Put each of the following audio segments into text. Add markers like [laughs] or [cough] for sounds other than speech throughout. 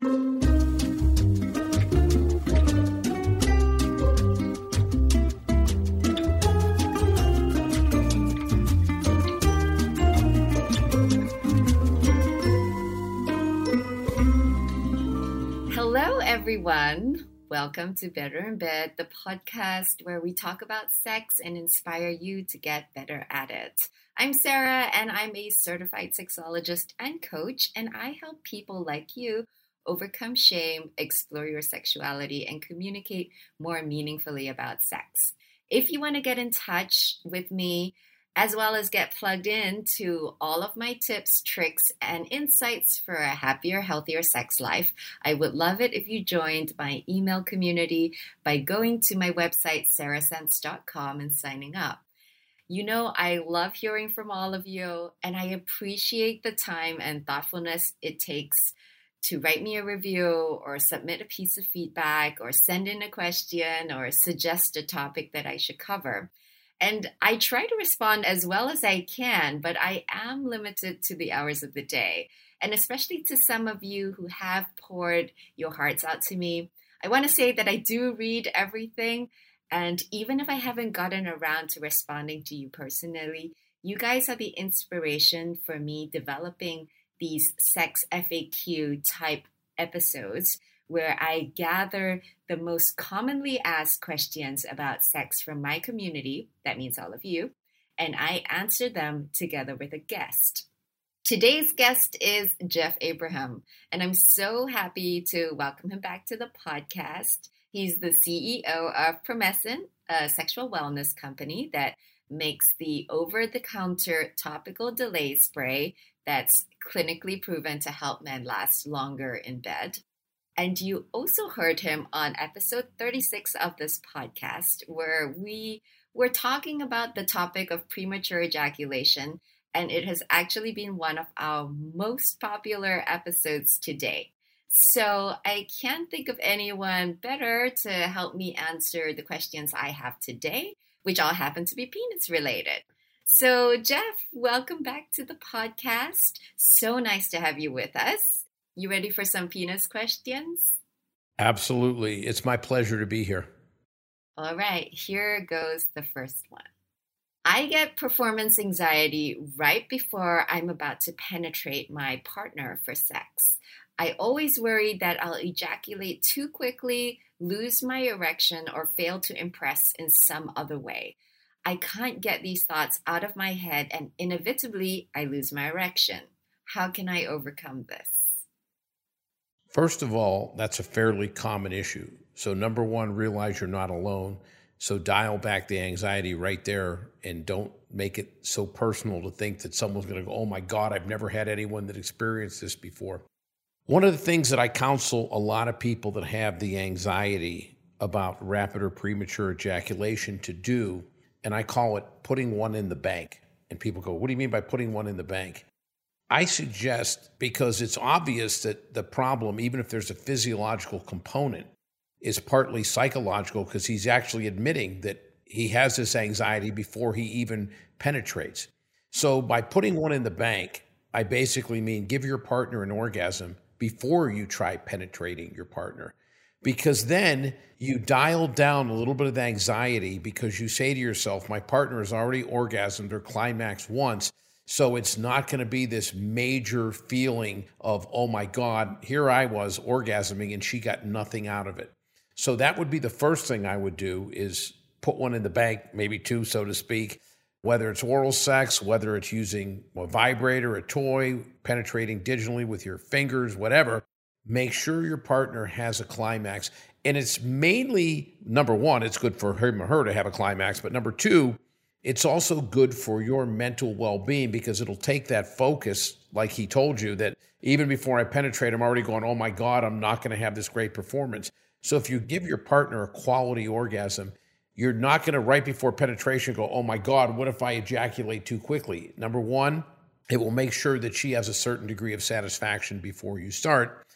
Hello, everyone. Welcome to Better in Bed, the podcast where we talk about sex and inspire you to get better at it. I'm Sarah, and I'm a certified sexologist and coach, and I help people like you overcome shame, explore your sexuality, and communicate more meaningfully about sex. If you want to get in touch with me, as well as get plugged in to all of my tips, tricks, and insights for a happier, healthier sex life. I would love it if you joined my email community by going to my website, sarahsense.com, and signing up. You know, I love hearing from all of you, and I appreciate the time and thoughtfulness it takes to write me a review or submit a piece of feedback or send in a question or suggest a topic that I should cover. And I try to respond as well as I can, but I am limited to the hours of the day. And especially to some of you who have poured your hearts out to me, I want to say that I do read everything. And even if I haven't gotten around to responding to you personally, you guys are the inspiration for me developing these sex FAQ type episodes where I gather the most commonly asked questions about sex from my community, that means all of you, and I answer them together with a guest. Today's guest is Jeff Abraham, and I'm so happy to welcome him back to the podcast. He's the CEO of Promescent, a sexual wellness company that makes the over the counter topical delay spray that's clinically proven to help men last longer in bed. And you also heard him on episode 36 of this podcast, where we were talking about the topic of premature ejaculation. And it has actually been one of our most popular episodes today. So I can't think of anyone better to help me answer the questions I have today, which all happen to be penis related. So, Jeff, welcome back to the podcast. So nice to have you with us. You ready for some penis questions? Absolutely. It's my pleasure to be here. All right, here goes the first one. I get performance anxiety right before I'm about to penetrate my partner for sex. I always worry that I'll ejaculate too quickly, lose my erection, or fail to impress in some other way. I can't get these thoughts out of my head, and inevitably, I lose my erection. How can I overcome this? First of all, that's a fairly common issue. So, number one, realize you're not alone. So, dial back the anxiety right there and don't make it so personal to think that someone's going to go, oh my God, I've never had anyone that experienced this before. One of the things that I counsel a lot of people that have the anxiety about rapid or premature ejaculation to do, and I call it putting one in the bank. And people go, What do you mean by putting one in the bank? I suggest because it's obvious that the problem, even if there's a physiological component, is partly psychological because he's actually admitting that he has this anxiety before he even penetrates. So by putting one in the bank, I basically mean give your partner an orgasm before you try penetrating your partner. Because then you dial down a little bit of the anxiety because you say to yourself, my partner has already orgasmed or climaxed once. So it's not going to be this major feeling of, oh my God, here I was orgasming and she got nothing out of it. So that would be the first thing I would do is put one in the bank, maybe two, so to speak, whether it's oral sex, whether it's using a vibrator, a toy, penetrating digitally with your fingers, whatever. Make sure your partner has a climax. And it's mainly number one, it's good for him or her to have a climax. But number two, it's also good for your mental well being because it'll take that focus, like he told you, that even before I penetrate, I'm already going, oh my God, I'm not going to have this great performance. So if you give your partner a quality orgasm, you're not going to, right before penetration, go, oh my God, what if I ejaculate too quickly? Number one, it will make sure that she has a certain degree of satisfaction before you start.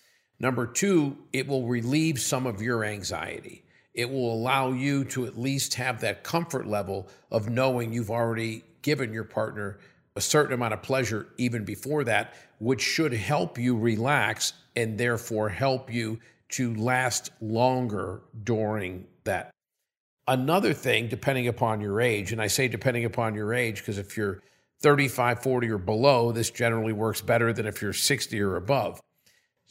Number two, it will relieve some of your anxiety it will allow you to at least have that comfort level of knowing you've already given your partner a certain amount of pleasure even before that, which should help you relax and therefore help you to last longer during that. Another thing, depending upon your age, and I say depending upon your age because if you're 35, 40, or below, this generally works better than if you're 60 or above.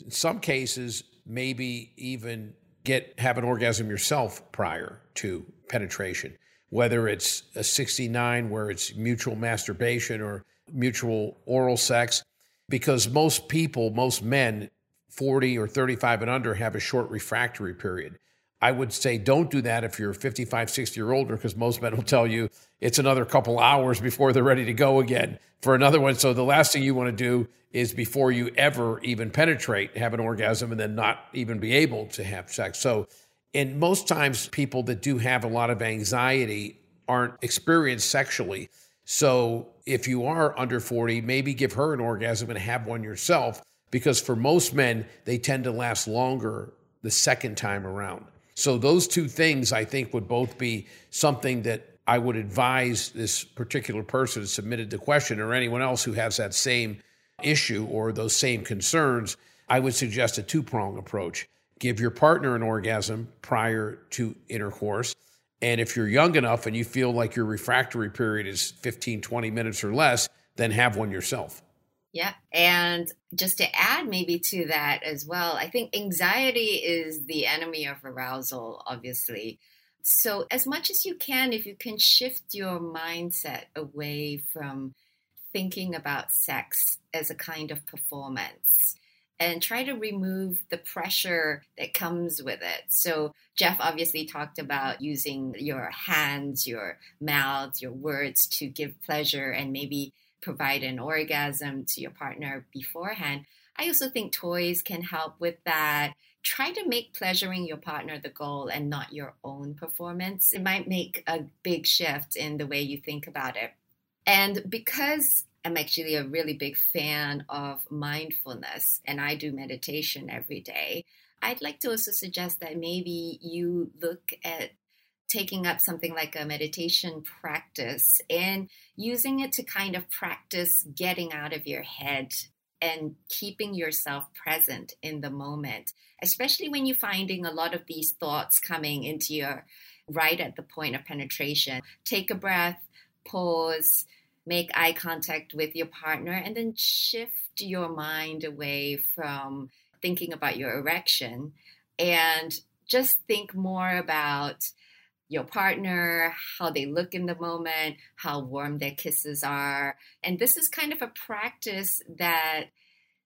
In some cases, maybe even get have an orgasm yourself prior to penetration, whether it's a 69 where it's mutual masturbation or mutual oral sex, because most people, most men 40 or 35 and under have a short refractory period. I would say don't do that if you're 55, 60 or older, because most men will tell you it's another couple hours before they're ready to go again for another one. So the last thing you want to do is before you ever even penetrate, have an orgasm and then not even be able to have sex. So, and most times people that do have a lot of anxiety aren't experienced sexually. So if you are under 40, maybe give her an orgasm and have one yourself, because for most men, they tend to last longer the second time around. So those two things I think would both be something that I would advise this particular person submitted the question or anyone else who has that same issue or those same concerns. I would suggest a two prong approach. Give your partner an orgasm prior to intercourse. And if you're young enough and you feel like your refractory period is 15, 20 minutes or less, then have one yourself. Yeah. And just to add maybe to that as well, I think anxiety is the enemy of arousal, obviously. So, as much as you can, if you can shift your mindset away from thinking about sex as a kind of performance and try to remove the pressure that comes with it. So, Jeff obviously talked about using your hands, your mouth, your words to give pleasure and maybe provide an orgasm to your partner beforehand. I also think toys can help with that. Try to make pleasuring your partner the goal and not your own performance. It might make a big shift in the way you think about it. And because I'm actually a really big fan of mindfulness and I do meditation every day, I'd like to also suggest that maybe you look at taking up something like a meditation practice and using it to kind of practice getting out of your head and keeping yourself present in the moment, especially when you're finding a lot of these thoughts coming into your right at the point of penetration. Take a breath, pause, make eye contact with your partner, and then shift your mind away from thinking about your erection and just think more about your partner, how they look in the moment, how warm their kisses are. And this is kind of a practice that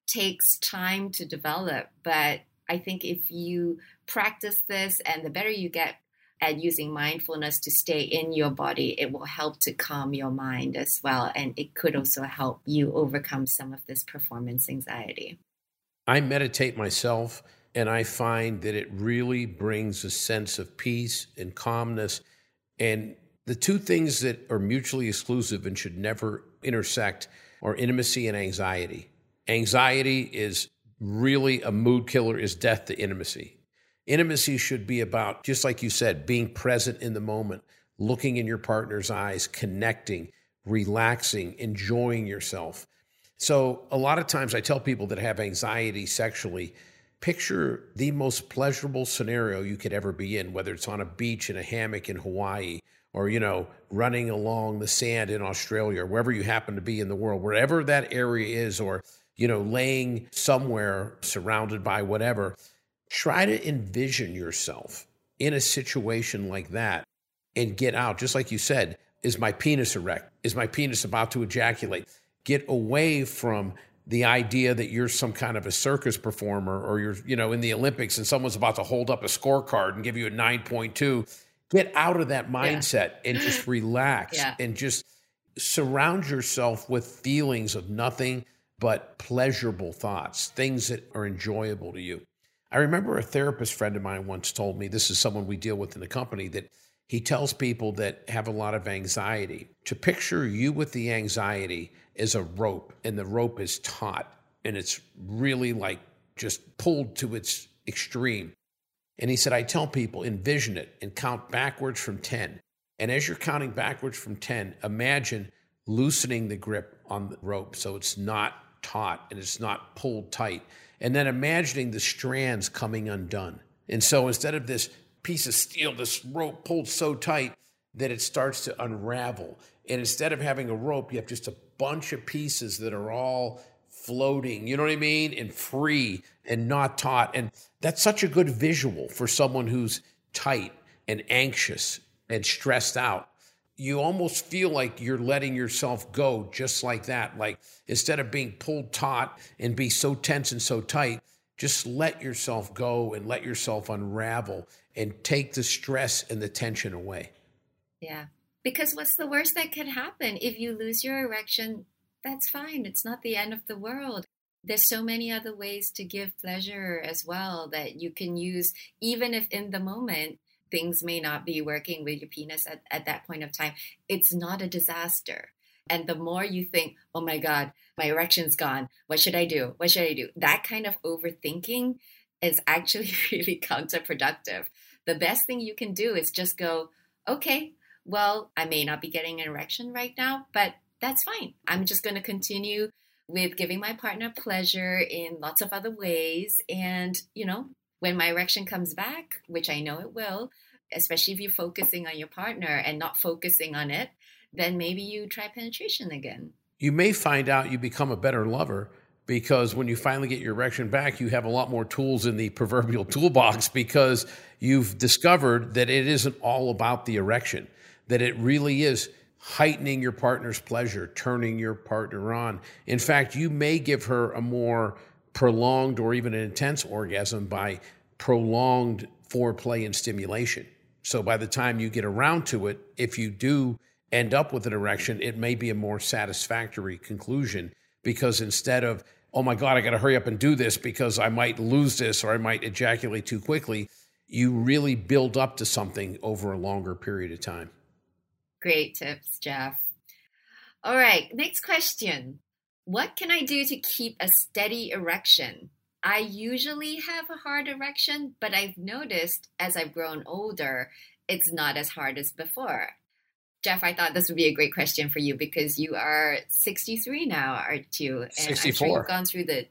takes time to develop. But I think if you practice this and the better you get at using mindfulness to stay in your body, it will help to calm your mind as well. And it could also help you overcome some of this performance anxiety. I meditate myself and I find that it really brings a sense of peace and calmness. And the two things that are mutually exclusive and should never intersect are intimacy and anxiety. Anxiety is really a mood killer, is death to intimacy. Intimacy should be about, just like you said, being present in the moment, looking in your partner's eyes, connecting, relaxing, enjoying yourself. So, a lot of times I tell people that have anxiety sexually, picture the most pleasurable scenario you could ever be in, whether it's on a beach in a hammock in Hawaii or, you know, running along the sand in Australia or wherever you happen to be in the world, wherever that area is, or, you know, laying somewhere surrounded by whatever. Try to envision yourself in a situation like that and get out. Just like you said, is my penis erect? Is my penis about to ejaculate? Get away from the idea that you're some kind of a circus performer or you're, you know, in the Olympics and someone's about to hold up a scorecard and give you a 9.2. Get out of that mindset yeah. and just [laughs] relax yeah. and just surround yourself with feelings of nothing but pleasurable thoughts, things that are enjoyable to you. I remember a therapist friend of mine once told me this is someone we deal with in the company that he tells people that have a lot of anxiety to picture you with the anxiety is a rope, and the rope is taut, and it's really like just pulled to its extreme. And he said, I tell people, envision it and count backwards from 10. And as you're counting backwards from 10, imagine loosening the grip on the rope so it's not taut and it's not pulled tight. And then imagining the strands coming undone. And so instead of this piece of steel, this rope pulled so tight that it starts to unravel. And instead of having a rope, you have just a bunch of pieces that are all floating, you know what I mean? And free and not taut. And that's such a good visual for someone who's tight and anxious and stressed out. You almost feel like you're letting yourself go just like that. Like instead of being pulled taut and be so tense and so tight, just let yourself go and let yourself unravel and take the stress and the tension away. Yeah. Because what's the worst that could happen? If you lose your erection, that's fine. It's not the end of the world. There's so many other ways to give pleasure as well that you can use, even if in the moment things may not be working with your penis at, at that point of time. It's not a disaster. And the more you think, oh my God, my erection's gone. What should I do? What should I do? That kind of overthinking is actually [laughs] really counterproductive. The best thing you can do is just go, okay, well, I may not be getting an erection right now, but that's fine. I'm just going to continue with giving my partner pleasure in lots of other ways. And, you know, when my erection comes back, which I know it will, especially if you're focusing on your partner and not focusing on it, then maybe you try penetration again. You may find out you become a better lover because when you finally get your erection back, you have a lot more tools in the proverbial toolbox because you've discovered that it isn't all about the erection, that it really is heightening your partner's pleasure, turning your partner on. In fact, you may give her a more prolonged or even an intense orgasm by prolonged foreplay and stimulation. So by the time you get around to it, if you do end up with an erection, it may be a more satisfactory conclusion because instead of, oh my God, I got to hurry up and do this because I might lose this or I might ejaculate too quickly, you really build up to something over a longer period of time. Great tips, Jeff. All right, next question. What can I do to keep a steady erection? I usually have a hard erection, but I've noticed as I've grown older, it's not as hard as before. Jeff, I thought this would be a great question for you because you are 63 now, aren't you? And 64. I'm sure you've gone through the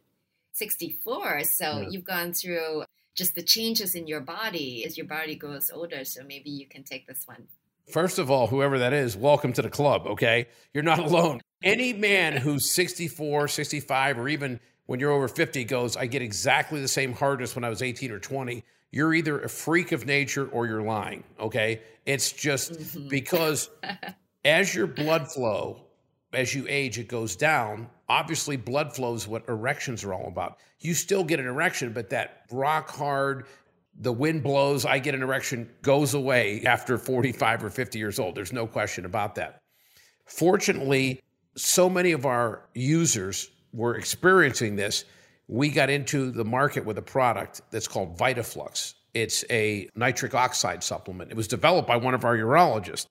64. So yeah. you've gone through just the changes in your body as your body grows older. So maybe you can take this one First of all, whoever that is, welcome to the club, okay? You're not alone. Any man who's 64, 65, or even when you're over 50 goes, I get exactly the same hardness when I was 18 or 20. You're either a freak of nature or you're lying, okay? It's just mm-hmm. because [laughs] as your blood flow, as you age, it goes down. Obviously, blood flow is what erections are all about. You still get an erection, but that rock hard, the wind blows, I get an erection, goes away after 45 or 50 years old. There's no question about that. Fortunately, so many of our users were experiencing this. We got into the market with a product that's called VitaFlux. It's a nitric oxide supplement. It was developed by one of our urologists.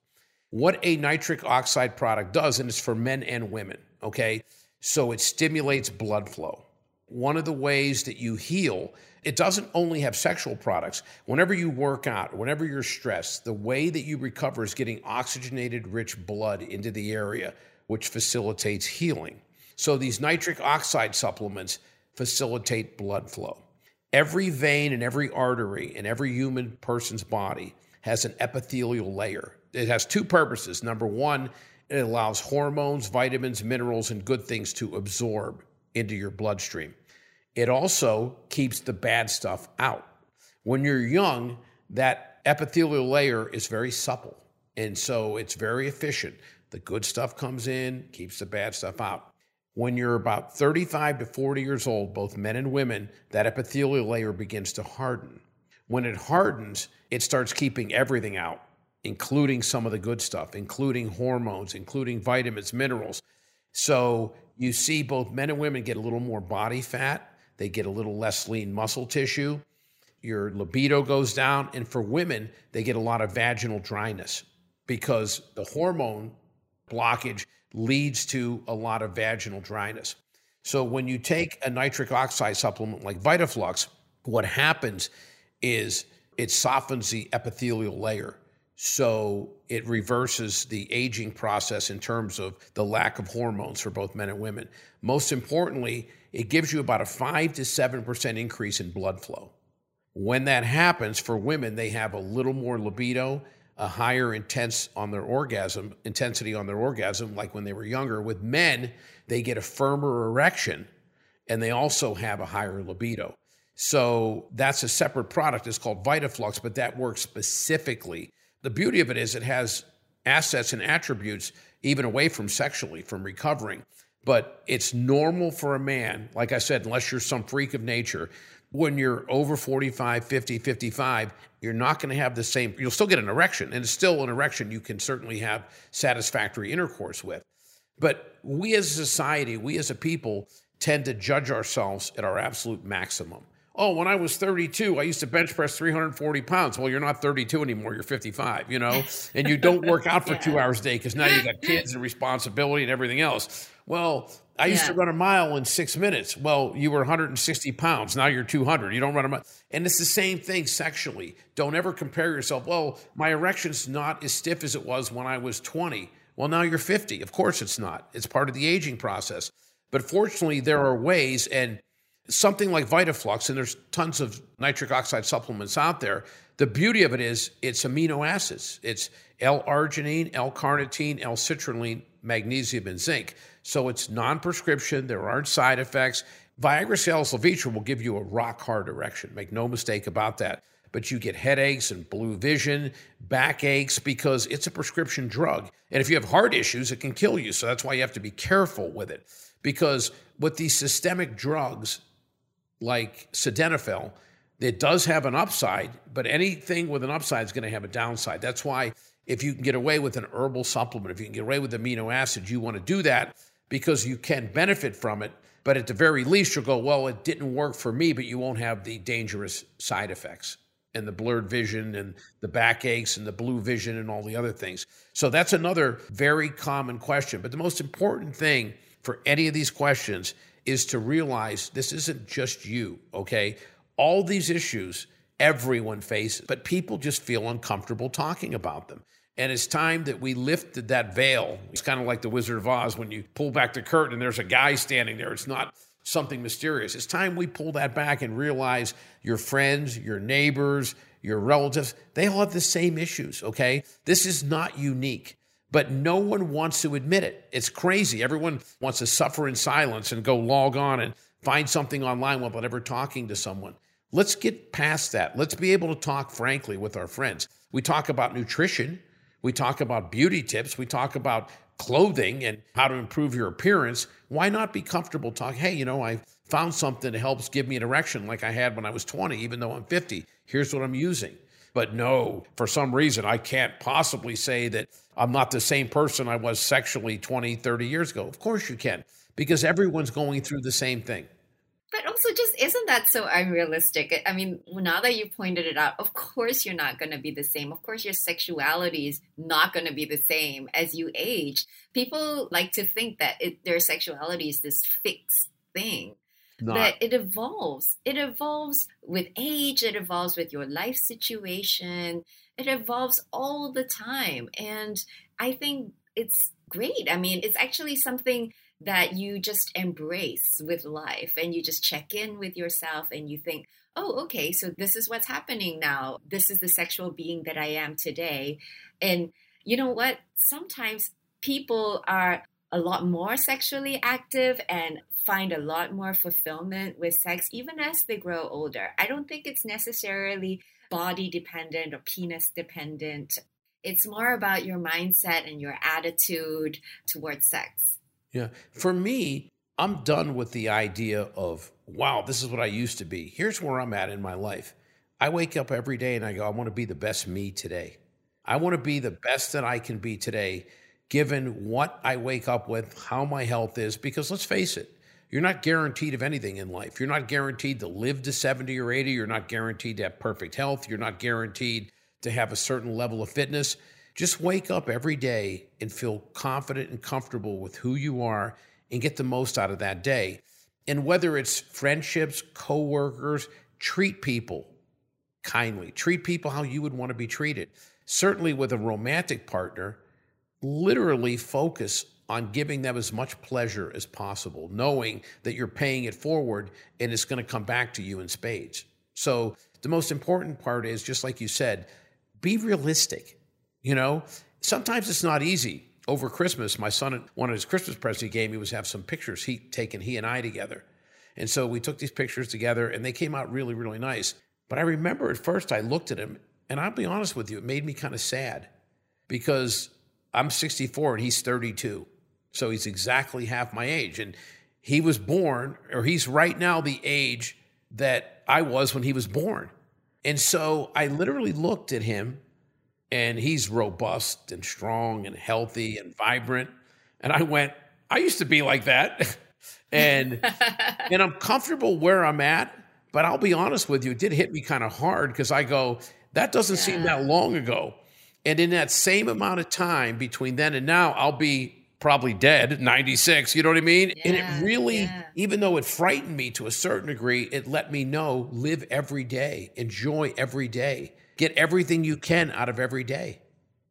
What a nitric oxide product does, and it's for men and women, okay? So it stimulates blood flow. One of the ways that you heal it doesn't only have sexual products. Whenever you work out, whenever you're stressed, the way that you recover is getting oxygenated rich blood into the area, which facilitates healing. So these nitric oxide supplements facilitate blood flow. Every vein and every artery in every human person's body has an epithelial layer. It has two purposes. Number one, it allows hormones, vitamins, minerals, and good things to absorb into your bloodstream. It also keeps the bad stuff out. When you're young, that epithelial layer is very supple. And so it's very efficient. The good stuff comes in, keeps the bad stuff out. When you're about 35 to 40 years old, both men and women, that epithelial layer begins to harden. When it hardens, it starts keeping everything out, including some of the good stuff, including hormones, including vitamins, minerals. So you see both men and women get a little more body fat they get a little less lean muscle tissue. Your libido goes down. And for women, they get a lot of vaginal dryness because the hormone blockage leads to a lot of vaginal dryness. So when you take a nitric oxide supplement like VitaFlux, what happens is it softens the epithelial layer. So it reverses the aging process in terms of the lack of hormones for both men and women. Most importantly, it gives you about a 5 to 7% increase in blood flow. When that happens for women, they have a little more libido, a higher intense on their orgasm, intensity on their orgasm like when they were younger. With men, they get a firmer erection and they also have a higher libido. So that's a separate product. It's called Vitaflux, but that works specifically. The beauty of it is it has assets and attributes even away from sexually, from recovering. But it's normal for a man, like I said, unless you're some freak of nature, when you're over 45, 50, 55, you're not going to have the same, you'll still get an erection, and it's still an erection you can certainly have satisfactory intercourse with. But we as a society, we as a people, tend to judge ourselves at our absolute maximum. Oh, when I was 32, I used to bench press 340 pounds. Well, you're not 32 anymore. You're 55, you know, [laughs] and you don't work out for yeah. two hours a day because now you got kids and [laughs] responsibility and everything else. Well, I used yeah. to run a mile in six minutes. Well, you were 160 pounds. Now you're 200. You don't run a mile. And it's the same thing sexually. Don't ever compare yourself. Well, my erection's not as stiff as it was when I was 20. Well, now you're 50. Of course it's not. It's part of the aging process. But fortunately, there are ways, and something like Vitaflux, and there's tons of nitric oxide supplements out there. The beauty of it is it's amino acids. It's L-arginine, L-carnitine, L-citrulline, magnesium, and zinc. So it's non-prescription. There aren't side effects. Viagra Cialis Levitra will give you a rock hard erection. Make no mistake about that. But you get headaches and blue vision, backaches because it's a prescription drug. And if you have heart issues, it can kill you. So that's why you have to be careful with it. Because with these systemic drugs like sildenafil, it does have an upside, but anything with an upside is going to have a downside. That's why if you can get away with an herbal supplement, if you can get away with amino acids, you want to do that because you can benefit from it. But at the very least, you'll go, well, it didn't work for me, but you won't have the dangerous side effects and the blurred vision and the backaches and the blue vision and all the other things. So that's another very common question. But the most important thing for any of these questions is to realize this isn't just you, okay? All these issues everyone faces, but people just feel uncomfortable talking about them. And it's time that we lifted that veil. It's kind of like the Wizard of Oz when you pull back the curtain and there's a guy standing there. It's not something mysterious. It's time we pull that back and realize your friends, your neighbors, your relatives, they all have the same issues, okay? This is not unique, but no one wants to admit it. It's crazy. Everyone wants to suffer in silence and go log on and find something online without ever talking to someone. Let's get past that. Let's be able to talk frankly with our friends. We talk about nutrition. We talk about beauty tips. We talk about clothing and how to improve your appearance. Why not be comfortable talking? Hey, you know, I found something that helps give me an erection like I had when I was 20, even though I'm 50. Here's what I'm using. But no, for some reason, I can't possibly say that I'm not the same person I was sexually 20, 30 years ago. Of course you can, because everyone's going through the same thing. But also, just isn't that so unrealistic? I mean, now that you pointed it out, of course you're not going to be the same. Of course, your sexuality is not going to be the same as you age. People like to think that it, their sexuality is this fixed thing. Not. But it evolves. It evolves with age, it evolves with your life situation, it evolves all the time. And I think it's great. I mean, it's actually something that you just embrace with life and you just check in with yourself and you think, oh, okay, so this is what's happening now. This is the sexual being that I am today. And you know what? Sometimes people are a lot more sexually active and find a lot more fulfillment with sex even as they grow older. I don't think it's necessarily body dependent or penis dependent. It's more about your mindset and your attitude towards sex. Yeah. For me, I'm done with the idea of, wow, this is what I used to be. Here's where I'm at in my life. I wake up every day and I go, I want to be the best me today. I want to be the best that I can be today, given what I wake up with, how my health is. Because let's face it, you're not guaranteed of anything in life. You're not guaranteed to live to 70 or 80. You're not guaranteed to have perfect health. You're not guaranteed to have a certain level of fitness. Just wake up every day and feel confident and comfortable with who you are and get the most out of that day. And whether it's friendships, coworkers, treat people kindly. Treat people how you would want to be treated. certainly with a romantic partner, literally focus on giving them as much pleasure as possible, knowing that you're paying it forward and it's going to come back to you in spades. So, the most important part is just like you said, be realistic. You know, sometimes it's not easy. Over Christmas, my son, one of his Christmas presents he gave me was have some pictures he taken, he and I together. And so we took these pictures together and they came out really, really nice. But I remember at first I looked at him and I'll be honest with you, it made me kind of sad because I'm 64 and he's 32. So he's exactly half my age. And he was born, or he's right now the age that I was when he was born. And so I literally looked at him, and he's robust and strong and healthy and vibrant. And I went, I used to be like that. [laughs] and [laughs] and I'm comfortable where I'm at, but I'll be honest with you, it did hit me kind of hard because I go, that doesn't yeah. seem that long ago. And in that same amount of time between then and now, I'll be probably dead, 96, you know what I mean? Yeah, and it really, yeah. even though it frightened me to a certain degree, it let me know live every day, enjoy every day, get everything you can out of every day.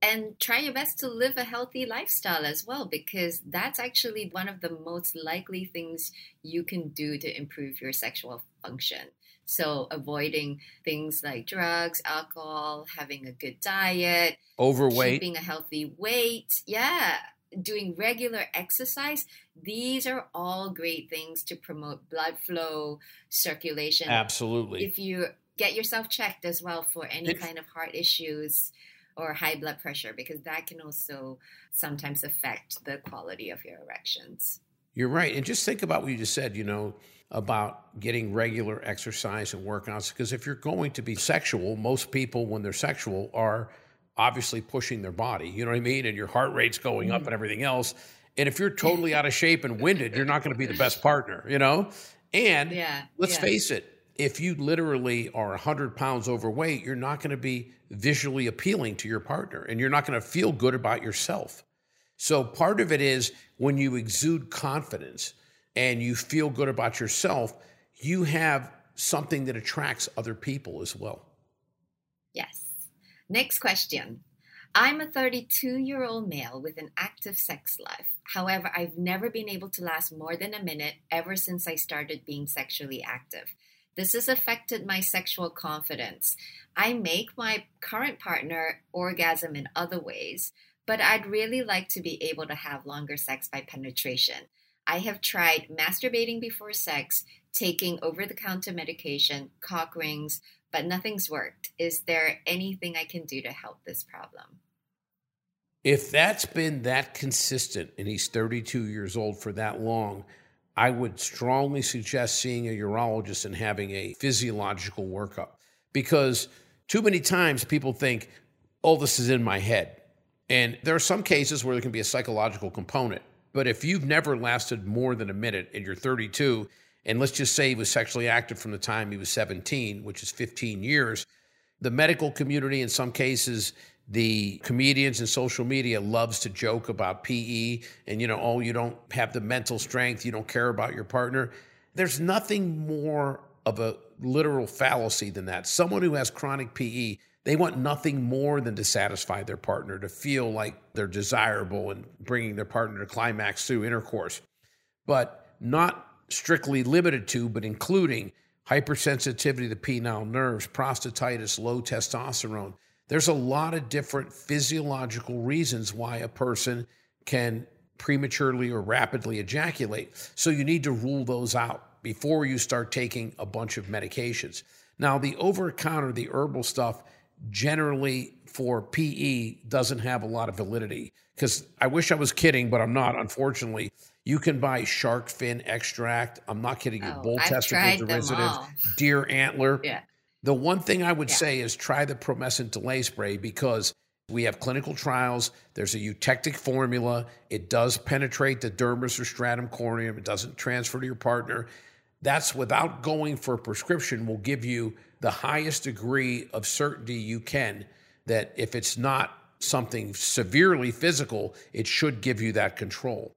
And try your best to live a healthy lifestyle as well, because that's actually one of the most likely things you can do to improve your sexual function. So, avoiding things like drugs, alcohol, having a good diet, overweight, keeping a healthy weight. Yeah, doing regular exercise, these are all great things to promote blood flow, circulation. Absolutely. If you get yourself checked as well for any kind of heart issues or high blood pressure, because that can also sometimes affect the quality of your erections. You're right. And just think about what you just said, you know, about getting regular exercise and workouts. Because if you're going to be sexual, most people, when they're sexual, are obviously pushing their body, you know what I mean? And your heart rate's going up mm. and everything else. And if you're totally out of shape and winded, you're not going to be the best partner, you know? And yeah, let's yeah. face it, if you literally are 100 pounds overweight, you're not going to be visually appealing to your partner and you're not going to feel good about yourself. So part of it is when you exude confidence and you feel good about yourself, you have something that attracts other people as well. Next question. I'm a 32 year old male with an active sex life. However, I've never been able to last more than a minute ever since I started being sexually active. This has affected my sexual confidence. I make my current partner orgasm in other ways, but I'd really like to be able to have longer sex by penetration. I have tried masturbating before sex, taking over the counter medication, cock rings, but nothing's worked. Is there anything I can do to help this problem? If that's been that consistent and he's 32 years old for that long, I would strongly suggest seeing a urologist and having a physiological workup because too many times people think, oh, this is in my head. And there are some cases where there can be a psychological component. But if you've never lasted more than a minute and you're 32 and let's just say he was sexually active from the time he was 17, which is 15 years, the medical community, in some cases, the comedians and social media loves to joke about PE and, you know, oh, you don't have the mental strength, you don't care about your partner. There's nothing more of a literal fallacy than that. Someone who has chronic PE, they want nothing more than to satisfy their partner, to feel like they're desirable and bringing their partner to climax through intercourse. But not strictly limited to, but including hypersensitivity to the penile nerves, prostatitis, low testosterone. There's a lot of different physiological reasons why a person can prematurely or rapidly ejaculate. So you need to rule those out before you start taking a bunch of medications. Now, the over counter, the herbal stuff, generally for PE doesn't have a lot of validity because I wish I was kidding, but I'm not, unfortunately. You can buy shark fin extract. I'm not kidding you. Oh, Bull testicles derisive, deer antler. Yeah. The one thing I would yeah. say is try the promescent delay spray because we have clinical trials. There's a eutectic formula. It does penetrate the dermis or stratum corneum. It doesn't transfer to your partner. That's without going for a prescription, will give you the highest degree of certainty you can that if it's not something severely physical, it should give you that control.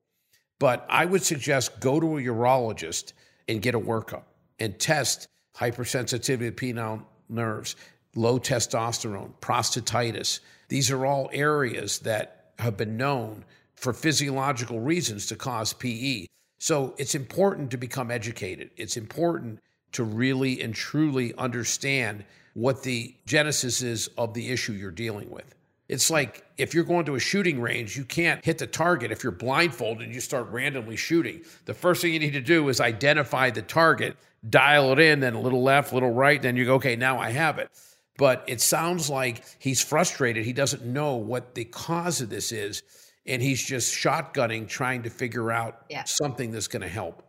But I would suggest go to a urologist and get a workup and test hypersensitivity to penile nerves. low testosterone, prostatitis. These are all areas that have been known for physiological reasons to cause PE. So it's important to become educated. It's important to really and truly understand what the genesis is of the issue you're dealing with. It's like if you're going to a shooting range, you can't hit the target if you're blindfolded and you start randomly shooting. The first thing you need to do is identify the target, dial it in, then a little left, little right, then you go, okay, now I have it. But it sounds like he's frustrated. He doesn't know what the cause of this is. And he's just shotgunning, trying to figure out yeah. something that's going to help.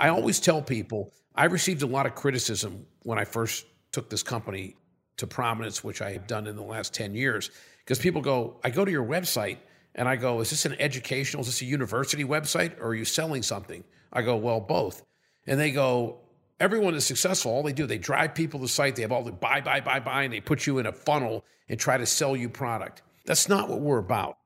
I always tell people I received a lot of criticism when I first took this company to prominence, which I have done in the last 10 years because people go, I go to your website and I go, is this an educational, is this a university website or are you selling something? I go, well, both. And they go, everyone is successful. All they do, they drive people to the site, they have all the buy, buy, buy, buy, and they put you in a funnel and try to sell you product. That's not what we're about.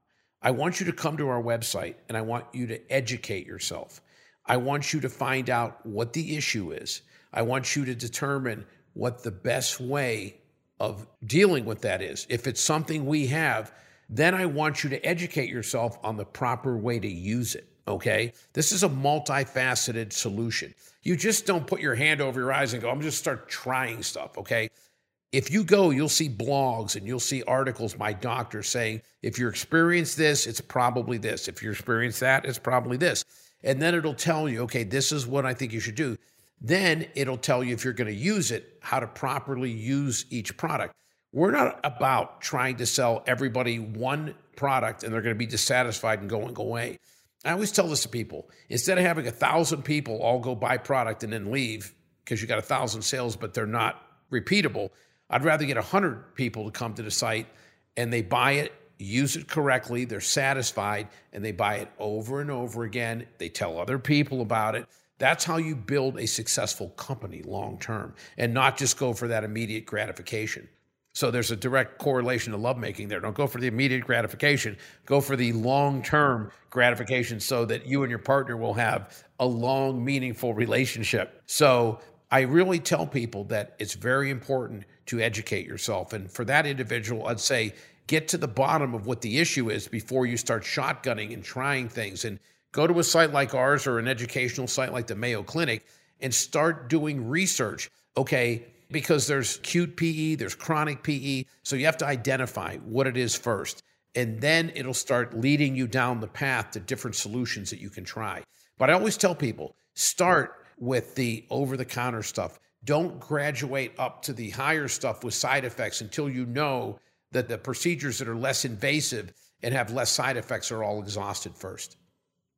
I want you to come to our website and I want you to educate yourself. I want you to find out what the issue is. I want you to determine what the best way of dealing with that is. If it's something we have, then I want you to educate yourself on the proper way to use it. Okay. This is a multifaceted solution. You just don't put your hand over your eyes and go, I'm just start trying stuff. Okay. If you go, you'll see blogs and you'll see articles by doctors saying, if you experience this, it's probably this. If you experience that, it's probably this. And then it'll tell you, okay, this is what I think you should do. Then it'll tell you if you're going to use it, how to properly use each product. We're not about trying to sell everybody one product and they're going to be dissatisfied and go and go away. I always tell this to people instead of having a thousand people all go buy product and then leave because you got a thousand sales, but they're not repeatable, I'd rather get a hundred people to come to the site and they buy it, use it correctly, they're satisfied, and they buy it over and over again. They tell other people about it. That's how you build a successful company long term and not just go for that immediate gratification. So there's a direct correlation to lovemaking there. Don't go for the immediate gratification, go for the long term gratification so that you and your partner will have a long, meaningful relationship. So I really tell people that it's very important to educate yourself. And for that individual, I'd say get to the bottom of what the issue is before you start shotgunning and trying things. And Go to a site like ours or an educational site like the Mayo Clinic and start doing research. Okay, because there's acute PE, there's chronic PE. So you have to identify what it is first. And then it'll start leading you down the path to different solutions that you can try. But I always tell people start with the over the counter stuff. Don't graduate up to the higher stuff with side effects until you know that the procedures that are less invasive and have less side effects are all exhausted first.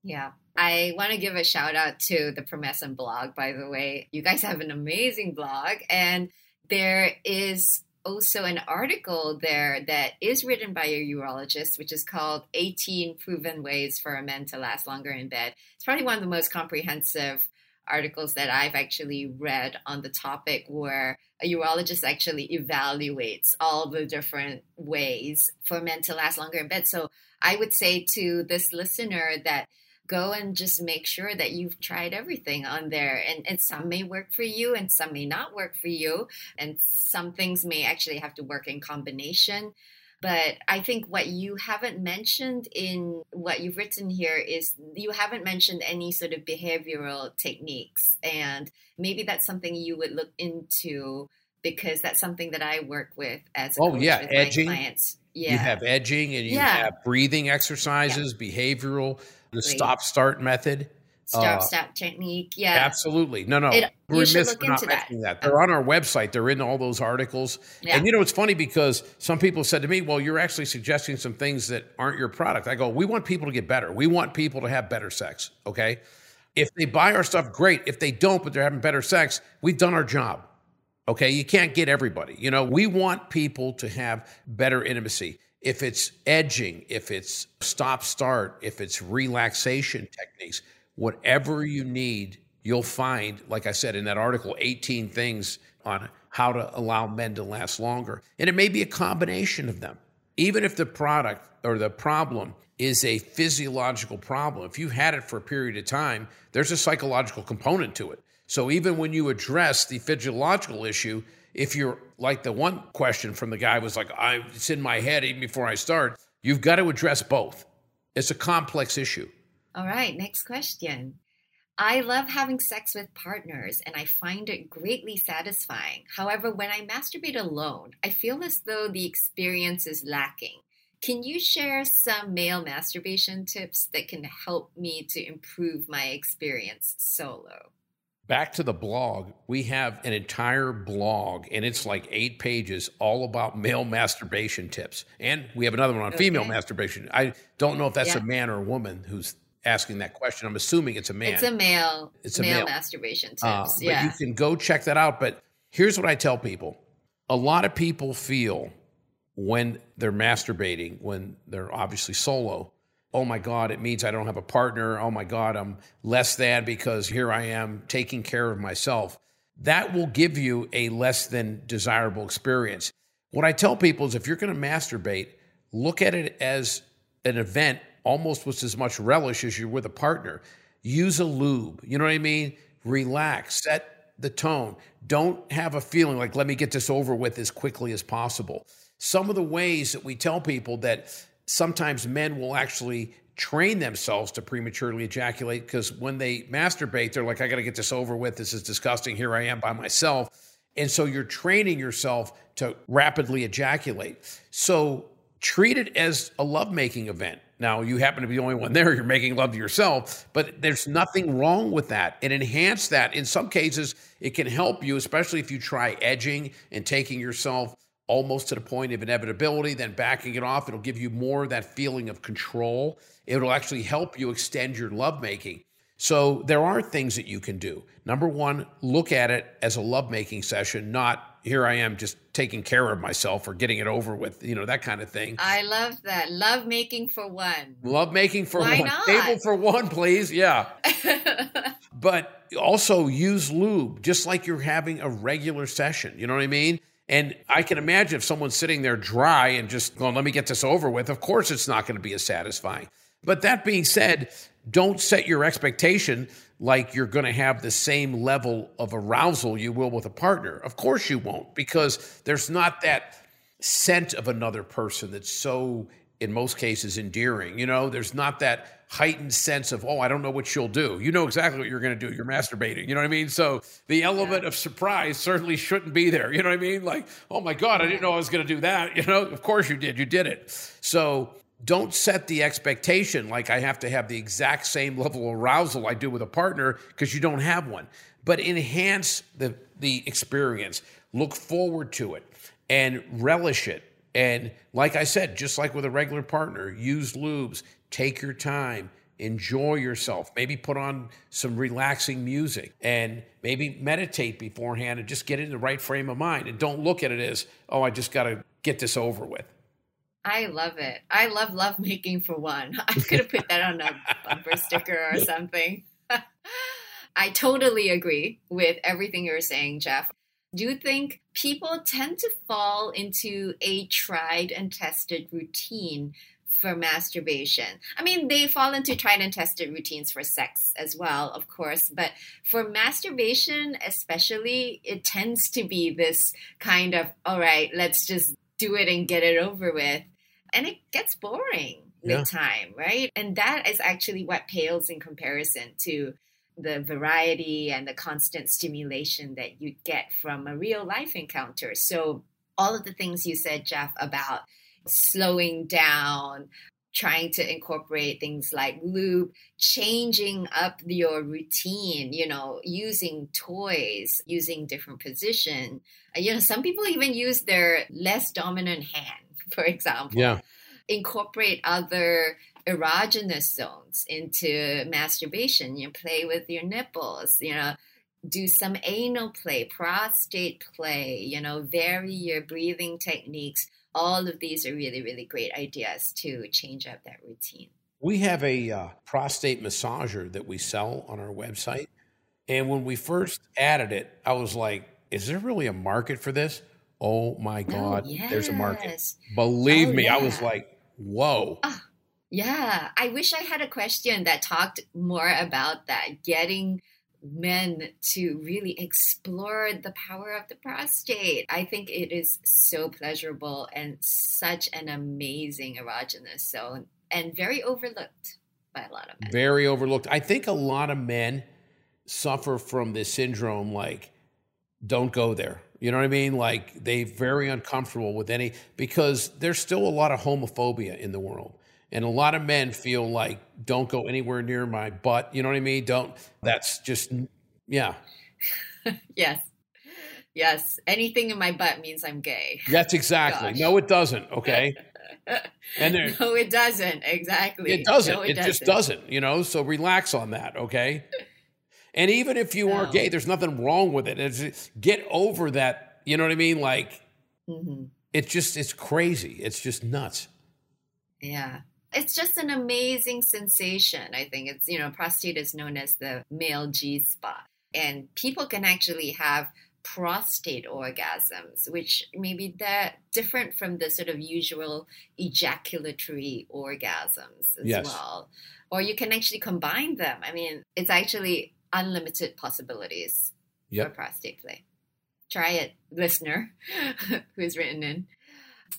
Yeah. I want to give a shout out to the Promescent blog, by the way. You guys have an amazing blog, and there is also an article there that is written by a urologist, which is called 18 Proven Ways for a Man to Last Longer in Bed. It's probably one of the most comprehensive articles that I've actually read on the topic where a urologist actually evaluates all the different ways for men to last longer in bed. So I would say to this listener that go and just make sure that you've tried everything on there. And, and some may work for you and some may not work for you. And some things may actually have to work in combination. But I think what you haven't mentioned in what you've written here is you haven't mentioned any sort of behavioral techniques. And maybe that's something you would look into because that's something that I work with as oh yeah edging clients. Yeah, you have edging and you yeah. have breathing exercises, yeah. behavioral the stop start method. Stop uh, start technique. Yeah. Absolutely. No, no. It, We're not that. that. They're on our website. They're in all those articles. Yeah. And you know, it's funny because some people said to me, well, you're actually suggesting some things that aren't your product. I go, we want people to get better. We want people to have better sex. Okay. If they buy our stuff, great. If they don't, but they're having better sex, we've done our job. Okay. You can't get everybody. You know, we want people to have better intimacy if it's edging, if it's stop start, if it's relaxation techniques, whatever you need, you'll find, like I said in that article, 18 things on how to allow men to last longer. And it may be a combination of them. Even if the product or the problem is a physiological problem, if you've had it for a period of time, there's a psychological component to it. So even when you address the physiological issue, if you're like the one question from the guy was like, I, it's in my head even before I start. You've got to address both. It's a complex issue. All right, next question. I love having sex with partners and I find it greatly satisfying. However, when I masturbate alone, I feel as though the experience is lacking. Can you share some male masturbation tips that can help me to improve my experience solo? Back to the blog, we have an entire blog and it's like eight pages all about male [laughs] masturbation tips. And we have another one on okay. female masturbation. I don't know if that's yeah. a man or a woman who's asking that question. I'm assuming it's a man. It's a male. It's a male, male. masturbation uh, tips. Uh, yeah. you can go check that out. But here's what I tell people: a lot of people feel when they're masturbating, when they're obviously solo, oh my God, it means I don't have a partner. Oh my God, I'm less than because here I am taking care of myself. That will give you a less than desirable experience. What I tell people is if you're going to masturbate, look at it as an event almost with as much relish as you're with a partner. Use a lube. You know what I mean? Relax, set the tone. Don't have a feeling like, let me get this over with as quickly as possible some of the ways that we tell people that sometimes men will actually train themselves to prematurely ejaculate because when they masturbate, they're like, I got to get this over with. This is disgusting. Here I am by myself. And so you're training yourself to rapidly ejaculate. So treat it as a lovemaking event. Now, you happen to be the only one there, [laughs] you're making love to yourself, but there's nothing wrong with that. And enhance that. In some cases, it can help you, especially if you try edging and taking yourself almost to the point of inevitability, then backing it off. It'll give you more of that feeling of control. It'll actually help you extend your lovemaking. So there are things that you can do. Number one, look at it as a lovemaking session, not here I am just taking care of myself or getting it over with, you know, that kind of thing. I love that. Love making for one. Love making for Why one. Not? Table for one, please. Yeah. [laughs] but also use lube, just like you're having a regular session. You know what I mean? And I can imagine if someone's sitting there dry and just going, let me get this over with, of course it's not going to be as satisfying. But that being said, don't set your expectation like you're going to have the same level of arousal you will with a partner. Of course you won't, because there's not that scent of another person that's so, in most cases, endearing. You know, there's not that heightened sense of, oh, I don't know what she'll do. You know exactly what you're going to do. You're masturbating. You know what I mean? So the element yeah. of surprise certainly shouldn't be there. You know what I mean? Like, oh my God, I didn't know I was going to do that. You know, of course you did. You did it. So don't set the expectation like I have to have the exact same level of arousal I do with a partner because you don't have one. But enhance the, the experience, look forward to it, and relish it. And like I said, just like with a regular partner, use lubes, Take your time, enjoy yourself, maybe put on some relaxing music and maybe meditate beforehand and just get in the right frame of mind. And don't look at it as, oh, I just got to get this over with. I love it. I love love making for one. [laughs] I could have put that on a bumper sticker or something. [laughs] I totally agree with everything you're saying, Jeff. Do you think people tend to fall into a tried and tested routine for masturbation. I mean, they fall into tried and tested routines for sex as well, of course, but for masturbation, especially, it tends to be this kind of, all right, let's just do it and get it over with. And it gets boring yeah. with time, right? And that is actually what pales in comparison to the variety and the constant stimulation that you get from a real life encounter. So, all of the things you said, Jeff, about slowing down, trying to incorporate things like lube, changing up your routine, you know, using toys, using different position. Uh, you know, some people even use their less dominant hand, [laughs] for example. Yeah. Incorporate other erogenous zones into masturbation. You know, play with your nipples, you know, do some anal play, prostate play, you know, vary your breathing techniques all of these are really, really great ideas to change up that routine. We have a uh, prostate massager that we sell on our website. And when we first added it, I was like, is there really a market for this? Oh my oh, God, oh, yes. there's a market. Believe oh, me, yeah. I was like, whoa. Oh, yeah, I wish I had a question that talked more about that, getting men to really explore the power of the prostate. I think it is so pleasurable and such an amazing erogenous zone and very overlooked by a lot of men. Very overlooked. I think a lot of men suffer from this syndrome like don't go there. You know what I mean? Like they very uncomfortable with any because there's still a lot of homophobia in the world. And a lot of men feel like don't go anywhere near my butt. You know what I mean? Don't that's just yeah. [laughs] yes. Yes. Anything in my butt means I'm gay. That's exactly. Gosh. No, it doesn't. Okay. [laughs] and there, no, it doesn't. Exactly. It doesn't. No, it, it doesn't. just doesn't. You know. So relax on that. Okay. [laughs] And even if you no. are gay, there's nothing wrong with it. It's, get over that. You know what I mean? Like, mm-hmm. it's just it's crazy. It's just nuts. Yeah. It's just an amazing sensation. I think it's, you know, prostate is known as the male G spot. And people can actually have prostate orgasms, which maybe they're different from the sort of usual ejaculatory orgasms as yes. well. Or you can actually combine them. I mean, it's actually unlimited possibilities yep. for prostate play. Try it, listener [laughs] who's written in.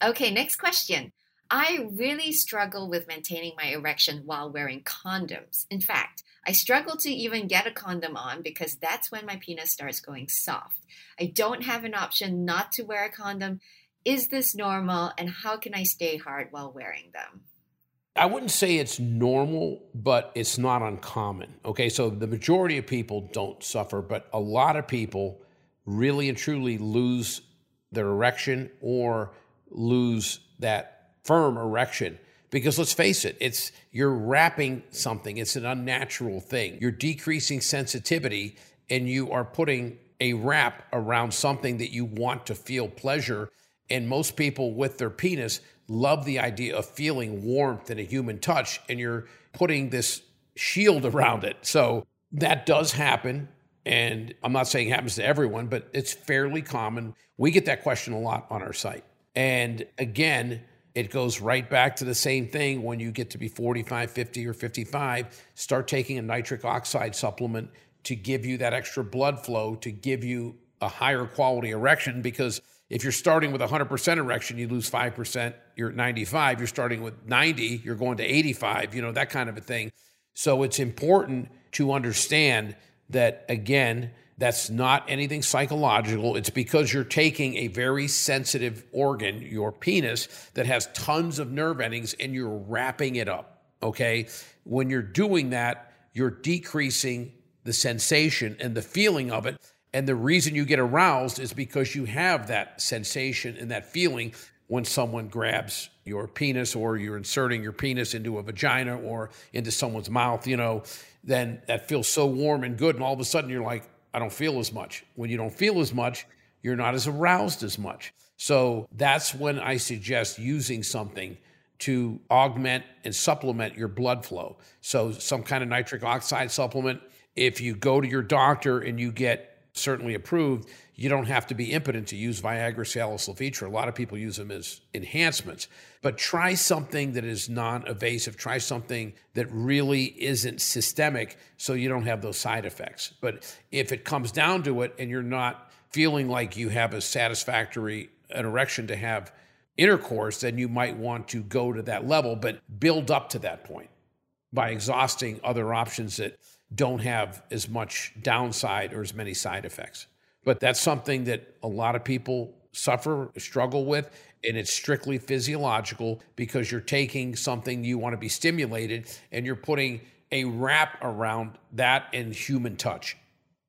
Okay, next question. I really struggle with maintaining my erection while wearing condoms. In fact, I struggle to even get a condom on because that's when my penis starts going soft. I don't have an option not to wear a condom. Is this normal and how can I stay hard while wearing them? I wouldn't say it's normal, but it's not uncommon. Okay, so the majority of people don't suffer, but a lot of people really and truly lose their erection or lose that firm erection. Because let's face it it's you're wrapping something it's an unnatural thing. You're decreasing sensitivity and you are putting a wrap around something that you want to feel pleasure. And most people with their penis love the idea of feeling warmth and a human touch and you're putting this shield around it. So that does happen. And i'm not saying it happens to everyone but it's fairly common. We get that question a lot on our site. And again it goes right back to the same thing when you get to be 45, 50, or 55. Start taking a nitric oxide supplement to give you that extra blood flow, to give you a higher quality erection. Because if you're starting with 100% erection, you lose 5%, you're at 95. You're starting with 90, you're going to 85, you know, that kind of a thing. So it's important to understand that, again, that's not anything psychological. It's because you're taking a very sensitive organ, your penis, that has tons of nerve endings, and you're wrapping it up. Okay. When you're doing that, you're decreasing the sensation and the feeling of it. And the reason you get aroused is because you have that sensation and that feeling when someone grabs your penis or you're inserting your penis into a vagina or into someone's mouth, you know, then that feels so warm and good. And all of a sudden you're like, I don't feel as much. When you don't feel as much, you're not as aroused as much. So that's when I suggest using something to augment and supplement your blood flow. So, some kind of nitric oxide supplement. If you go to your doctor and you get certainly approved, you don't have to be impotent to use Viagra, Cialis, Levitra. A lot of people use them as enhancements. But try something that is non invasive. Try something that really isn't systemic so you don't have those side effects. But if it comes down to it and you're not feeling like you have a satisfactory an erection to have intercourse, then you might want to go to that level, but build up to that point by exhausting other options that don't have as much downside or as many side effects. But that's something that a lot of people suffer, struggle with, and it's strictly physiological because you're taking something you want to be stimulated and you're putting a wrap around that and human touch.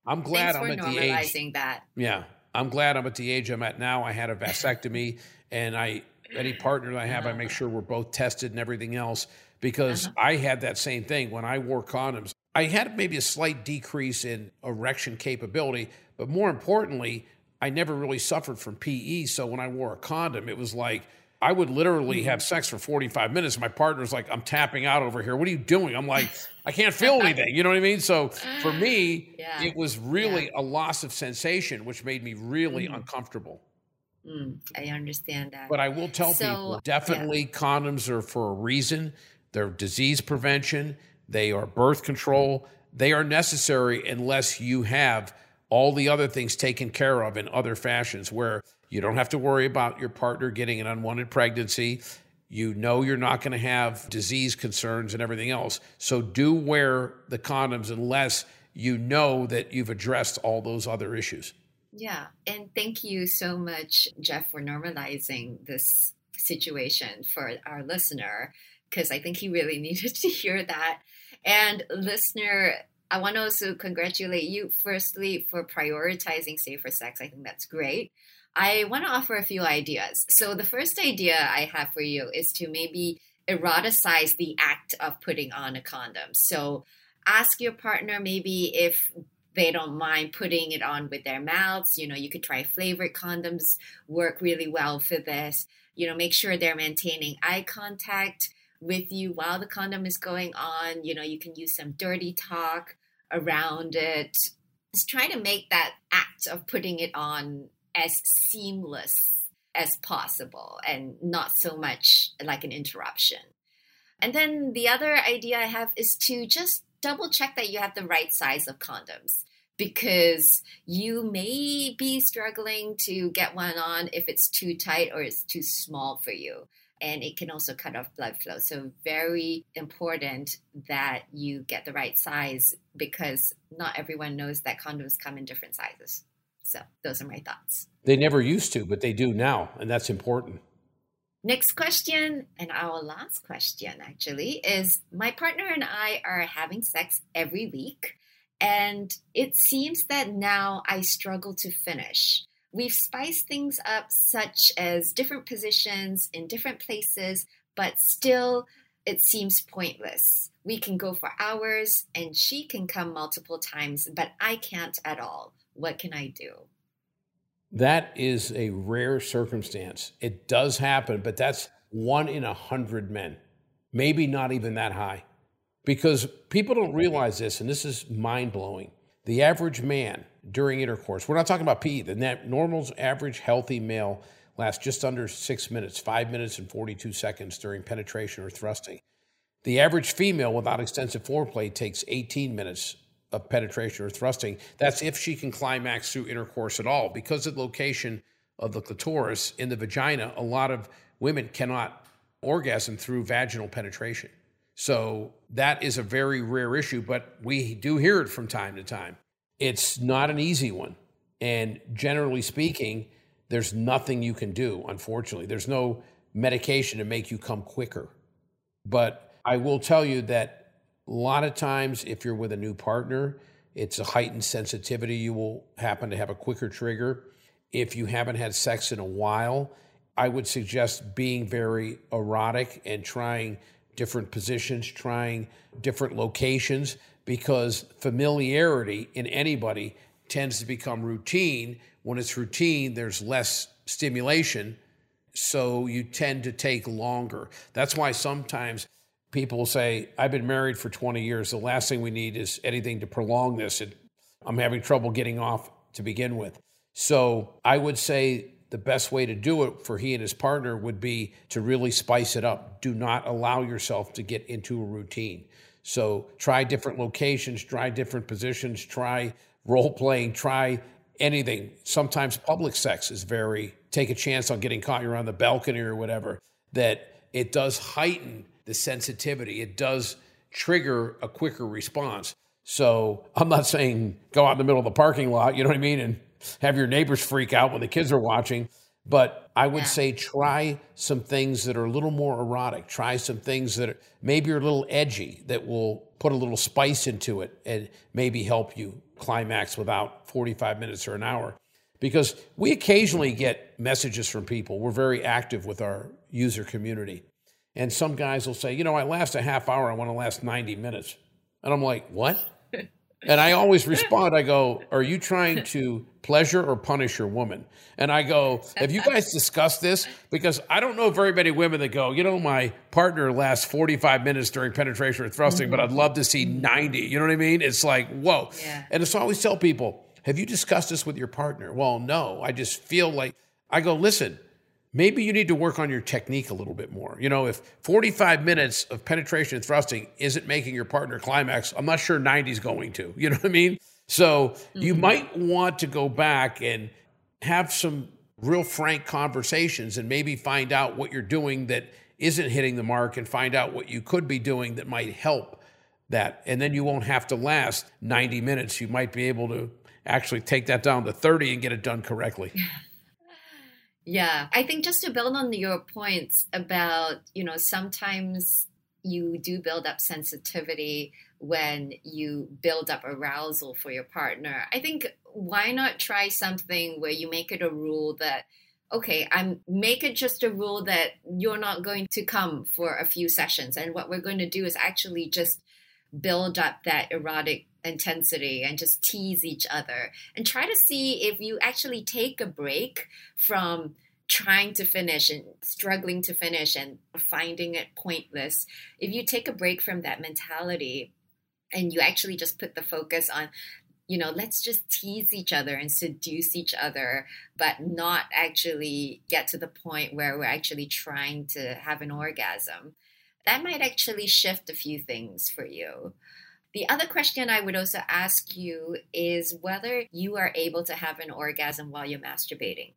I'm glad Thanks I'm at the age. that. Yeah, I'm glad I'm at the age I'm at now. I had a vasectomy, and I any partner that I have, I make sure we're both tested and everything else because uh-huh. I had that same thing when I wore condoms. I had maybe a slight decrease in erection capability, but more importantly, I never really suffered from PE. So when I wore a condom, it was like I would literally have sex for 45 minutes. My partner's like, I'm tapping out over here. What are you doing? I'm like, I can't feel [laughs] anything. You know what I mean? So for me, yeah. it was really yeah. a loss of sensation, which made me really mm. uncomfortable. Mm, I understand that. But I will tell so, people definitely yeah. condoms are for a reason. They're disease prevention. They are birth control. they are necessary unless you have all the other things taken care of in other fashions where you don't have to worry about your partner getting an unwanted pregnancy. You know you're not going to have disease concerns and everything else. So do wear the condoms unless you know that you've addressed all those other issues. Yeah. And thank you so much, Jeff, for normalizing this situation for our listener, because I think he really [laughs] needed to hear that. And listener, I want to also congratulate you, firstly, for prioritizing safer sex. I think that's great. I want to offer a few ideas. So, the first idea I have for you is to maybe eroticize the act of putting on a condom. So, ask your partner maybe if they don't mind putting it on with their mouths. You know, you could try flavored condoms, work really well for this. You know, make sure they're maintaining eye contact with you while the condom is going on. You know, you can use some dirty talk around it. Just try to make that act of putting it on as seamless as possible and not so much like an interruption. And then the other idea I have is to just double check that you have the right size of condoms because you may be struggling to get one on if it's too tight or it's too small for you and it can also cut off blood flow. So, very important that you get the right size because not everyone knows that condoms come in different sizes. So, those are my thoughts. They never used to, but they do now, and that's important. Next question, and our last question actually, is my partner and I are having sex every week, and it seems that now I struggle to finish. We've spiced things up, such as different positions in different places, but still it seems pointless. We can go for hours and she can come multiple times, but I can't at all. What can I do? That is a rare circumstance. It does happen, but that's one in a hundred men, maybe not even that high. Because people don't realize this, and this is mind blowing. The average man during intercourse, we're not talking about PE, the net, normal's average healthy male lasts just under six minutes, five minutes and 42 seconds during penetration or thrusting. The average female without extensive foreplay takes 18 minutes of penetration or thrusting. That's if she can climax through intercourse at all. Because of the location of the clitoris in the vagina, a lot of women cannot orgasm through vaginal penetration. So that is a very rare issue, but we do hear it from time to time. It's not an easy one. And generally speaking, there's nothing you can do, unfortunately. There's no medication to make you come quicker. But I will tell you that a lot of times, if you're with a new partner, it's a heightened sensitivity. You will happen to have a quicker trigger. If you haven't had sex in a while, I would suggest being very erotic and trying different positions, trying different locations, because familiarity in anybody tends to become routine. When it's routine, there's less stimulation, so you tend to take longer. That's why sometimes people say, I've been married for 20 years. The last thing we need is anything to prolong this. I'm having trouble getting off to begin with. So I would say the best way to do it for he and his partner would be to really spice it up. Do not allow yourself to get into a routine. So try different locations, try different positions, try role playing, try anything. Sometimes public sex is very, take a chance on getting caught. You're on the balcony or whatever, that it does heighten the sensitivity. It does trigger a quicker response. So I'm not saying go out in the middle of the parking lot, you know what I mean? And have your neighbors freak out when the kids are watching. But I would yeah. say try some things that are a little more erotic. Try some things that are, maybe are a little edgy that will put a little spice into it and maybe help you climax without 45 minutes or an hour. Because we occasionally get messages from people. We're very active with our user community. And some guys will say, you know, I last a half hour, I want to last 90 minutes. And I'm like, what? And I always [laughs] respond, I go, Are you trying to pleasure or punish your woman? And I go, Have you guys discussed this? Because I don't know very many women that go, You know, my partner lasts 45 minutes during penetration or thrusting, mm-hmm. but I'd love to see 90. You know what I mean? It's like, Whoa. Yeah. And so I always tell people, Have you discussed this with your partner? Well, no. I just feel like, I go, Listen, maybe you need to work on your technique a little bit more. You know, if 45 minutes of penetration and thrusting isn't making your partner climax, I'm not sure 90 is going to. You [laughs] know what I mean? So mm-hmm. you might want to go back and have some real frank conversations and maybe find out what you're doing that isn't hitting the mark and find out what you could be doing that might help that. And then you won't have to last 90 minutes. You might be able to actually take that down to 30 and get it done correctly. [laughs] Yeah, I think just to build on your points about, you know, sometimes you do build up sensitivity when you build up arousal for your partner. I think why not try something where you make it a rule that okay, I'm make it just a rule that you're not going to come for a few sessions and what we're going to do is actually just build up that erotic intensity and just tease each other and try to see if you actually take a break from trying to finish and struggling to finish and finding it pointless. If you take a break from that mentality and you actually just put the focus on you know, let's just tease each other and seduce each other, but not actually get to the point where we're actually trying to have an orgasm. That might actually shift a few things for you. The other question I would also ask you is whether you are able to have an orgasm while you're masturbating.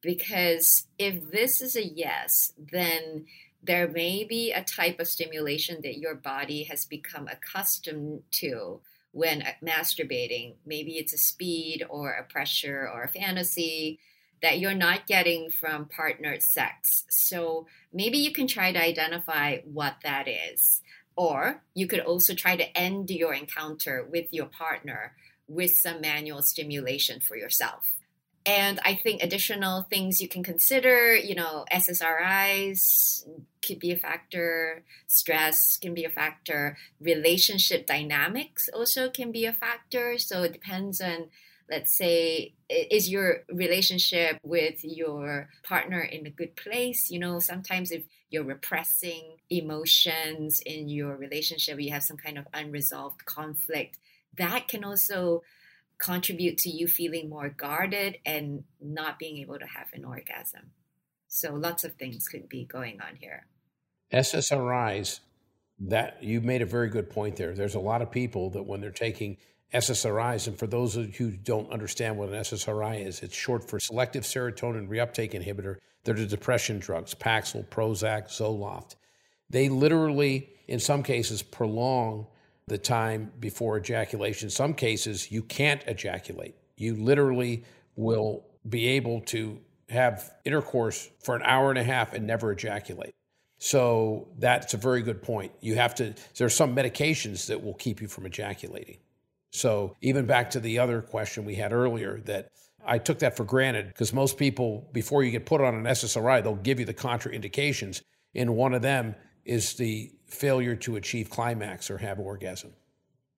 Because if this is a yes, then there may be a type of stimulation that your body has become accustomed to when uh, masturbating. Maybe it's a speed or a pressure or a fantasy that you're not getting from partnered sex. So maybe you can try to identify what that is. Or you could also try to end your encounter with your partner with some manual stimulation for yourself. And I think additional things you can consider, you know, SSRIs could be a factor, stress can be a factor, relationship dynamics also can be a factor. So it depends on, let's say, is your relationship with your partner in a good place? You know, sometimes if you're repressing emotions in your relationship, you have some kind of unresolved conflict, that can also contribute to you feeling more guarded and not being able to have an orgasm. So lots of things could be going on here. SSRIs, that you made a very good point there. There's a lot of people that when they're taking SSRIs, and for those of you who don't understand what an SSRI is, it's short for selective serotonin reuptake inhibitor. They're the depression drugs, Paxil, Prozac, Zoloft. They literally, in some cases, prolong the time before ejaculation. In some cases, you can't ejaculate. You literally will be able to have intercourse for an hour and a half and never ejaculate. So that's a very good point. You have to, there are some medications that will keep you from ejaculating. So even back to the other question we had earlier, that I took that for granted because most people, before you get put on an SSRI, they'll give you the contraindications. And one of them is the failure to achieve climax or have orgasm.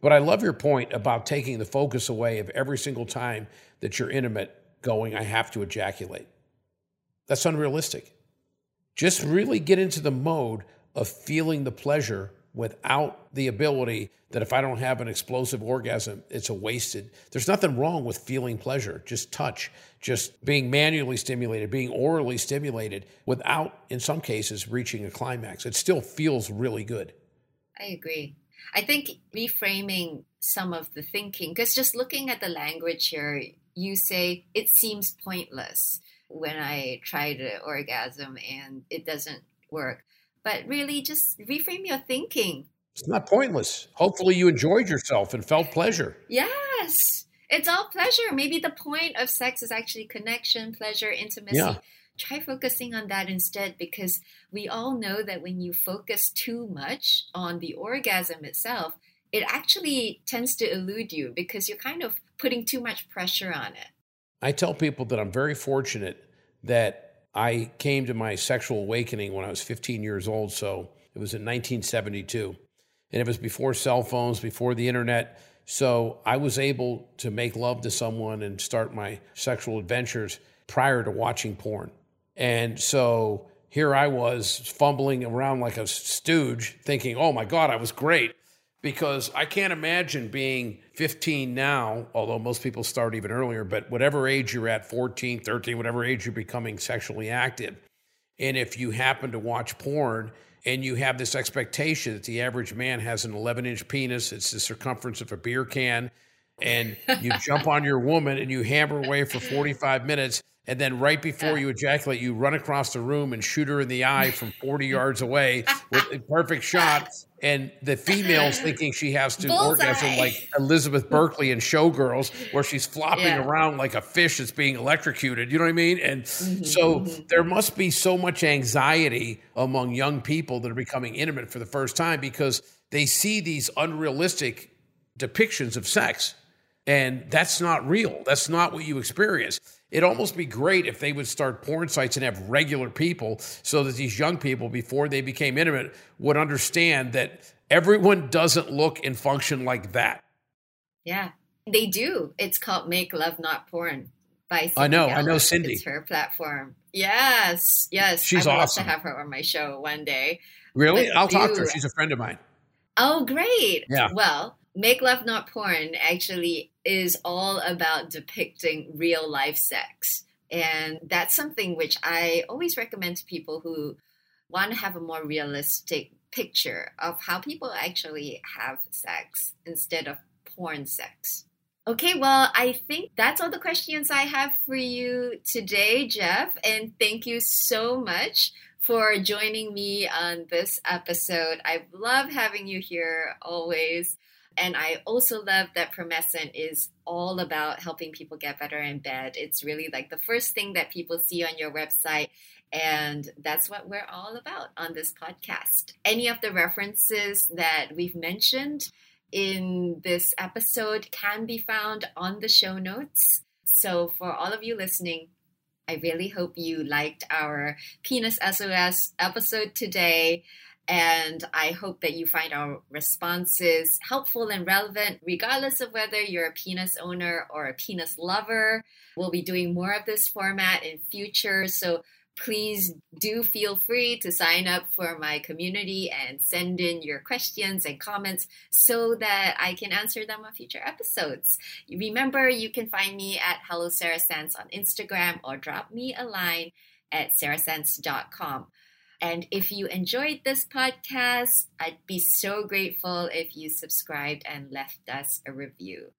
But I love your point about taking the focus away of every single time that you're intimate going, I have to ejaculate. That's unrealistic. Just really get into the mode of feeling the pleasure without the ability that if I don't have an explosive orgasm, it's a wasted. There's nothing wrong with feeling pleasure, just touch, just being manually stimulated, being orally stimulated without, in some cases, reaching a climax. It still feels really good. I agree. I think reframing some of the thinking, because just looking at the language here, you say it seems pointless when I try to orgasm and it doesn't work but really just reframe your thinking. It's not pointless. Hopefully, you enjoyed yourself and felt pleasure. Yes, it's all pleasure. Maybe the point of sex is actually connection, pleasure, intimacy. Yeah. Try focusing on that instead because we all know that when you focus too much on the orgasm itself, it actually tends to elude you because you're kind of putting too much pressure on it. I tell people that I'm very fortunate that I came to my sexual awakening when I was 15 years old. So it was in 1972. And it was before cell phones, before the internet. So I was able to make love to someone and start my sexual adventures prior to watching porn. And so here I was fumbling around like a stooge, thinking, oh my God, I was great because I can't imagine being 15 now, although most people start even earlier, but whatever age you're at 14, 13, whatever age you're becoming sexually active, And if you happen to watch porn and you have this expectation that the average man has an 11 inch penis, it's the circumference of a beer can, and you [laughs] jump on your woman and you hammer away for 45 minutes and then right before you ejaculate, you run across the room and shoot her in the eye from 40 yards away with a perfect shot. [laughs] And the female's [laughs] thinking she has to Bullseye. orgasm like Elizabeth Berkley in Showgirls, where she's flopping yeah. around like a fish that's being electrocuted. You know what I mean? And mm-hmm, so mm-hmm. there must be so much anxiety among young people that are becoming intimate for the first time because they see these unrealistic depictions of sex. And that's not real. That's not what you experience. It'd almost be great if they would start porn sites and have regular people so that these young people, before they became intimate, would understand that everyone doesn't look and function like that. Yeah, they do. It's called Make Love Not Porn by Cindy I know. I know Cindy. It's her platform. Yes, yes. She's I would awesome. love to have her on my show one day. Really? But I'll talk to her. She's a friend of mine. Oh, great. Yeah. Well, Make Love Not Porn actually is all about depicting real life sex. And that's something which I always recommend to people who want to have a more realistic picture of how people actually have sex instead of porn sex. Okay, well, I think that's all the questions I have for you today, Jeff. And thank you so much for joining me on this episode. I love having you here always. And I also love that Promescent is all about helping people get better in bed. It's really like the first thing that people see on your website. And that's what we're all about on this podcast. Any of the references that we've mentioned in this episode can be found on the show notes. So, for all of you listening, I really hope you liked our Penis SOS episode today. And I hope that you find our responses helpful and relevant, regardless of whether you're a penis owner or a penis lover. We'll be doing more of this format in future. So please do feel free to sign up for my community and send in your questions and comments so that I can answer them on future episodes. Remember, you can find me at Hello Sarah Sands on Instagram or drop me a line at sarahsands.com. And if you enjoyed this podcast, I'd be so grateful if you subscribed and left us a review.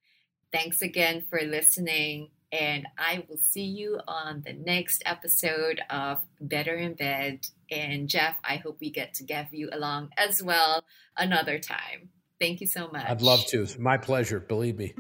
Thanks again for listening, and I will see you on the next episode of Better in Bed. And Jeff, I hope we get to get you along as well another time. Thank you so much. I'd love to. It's my pleasure, believe me.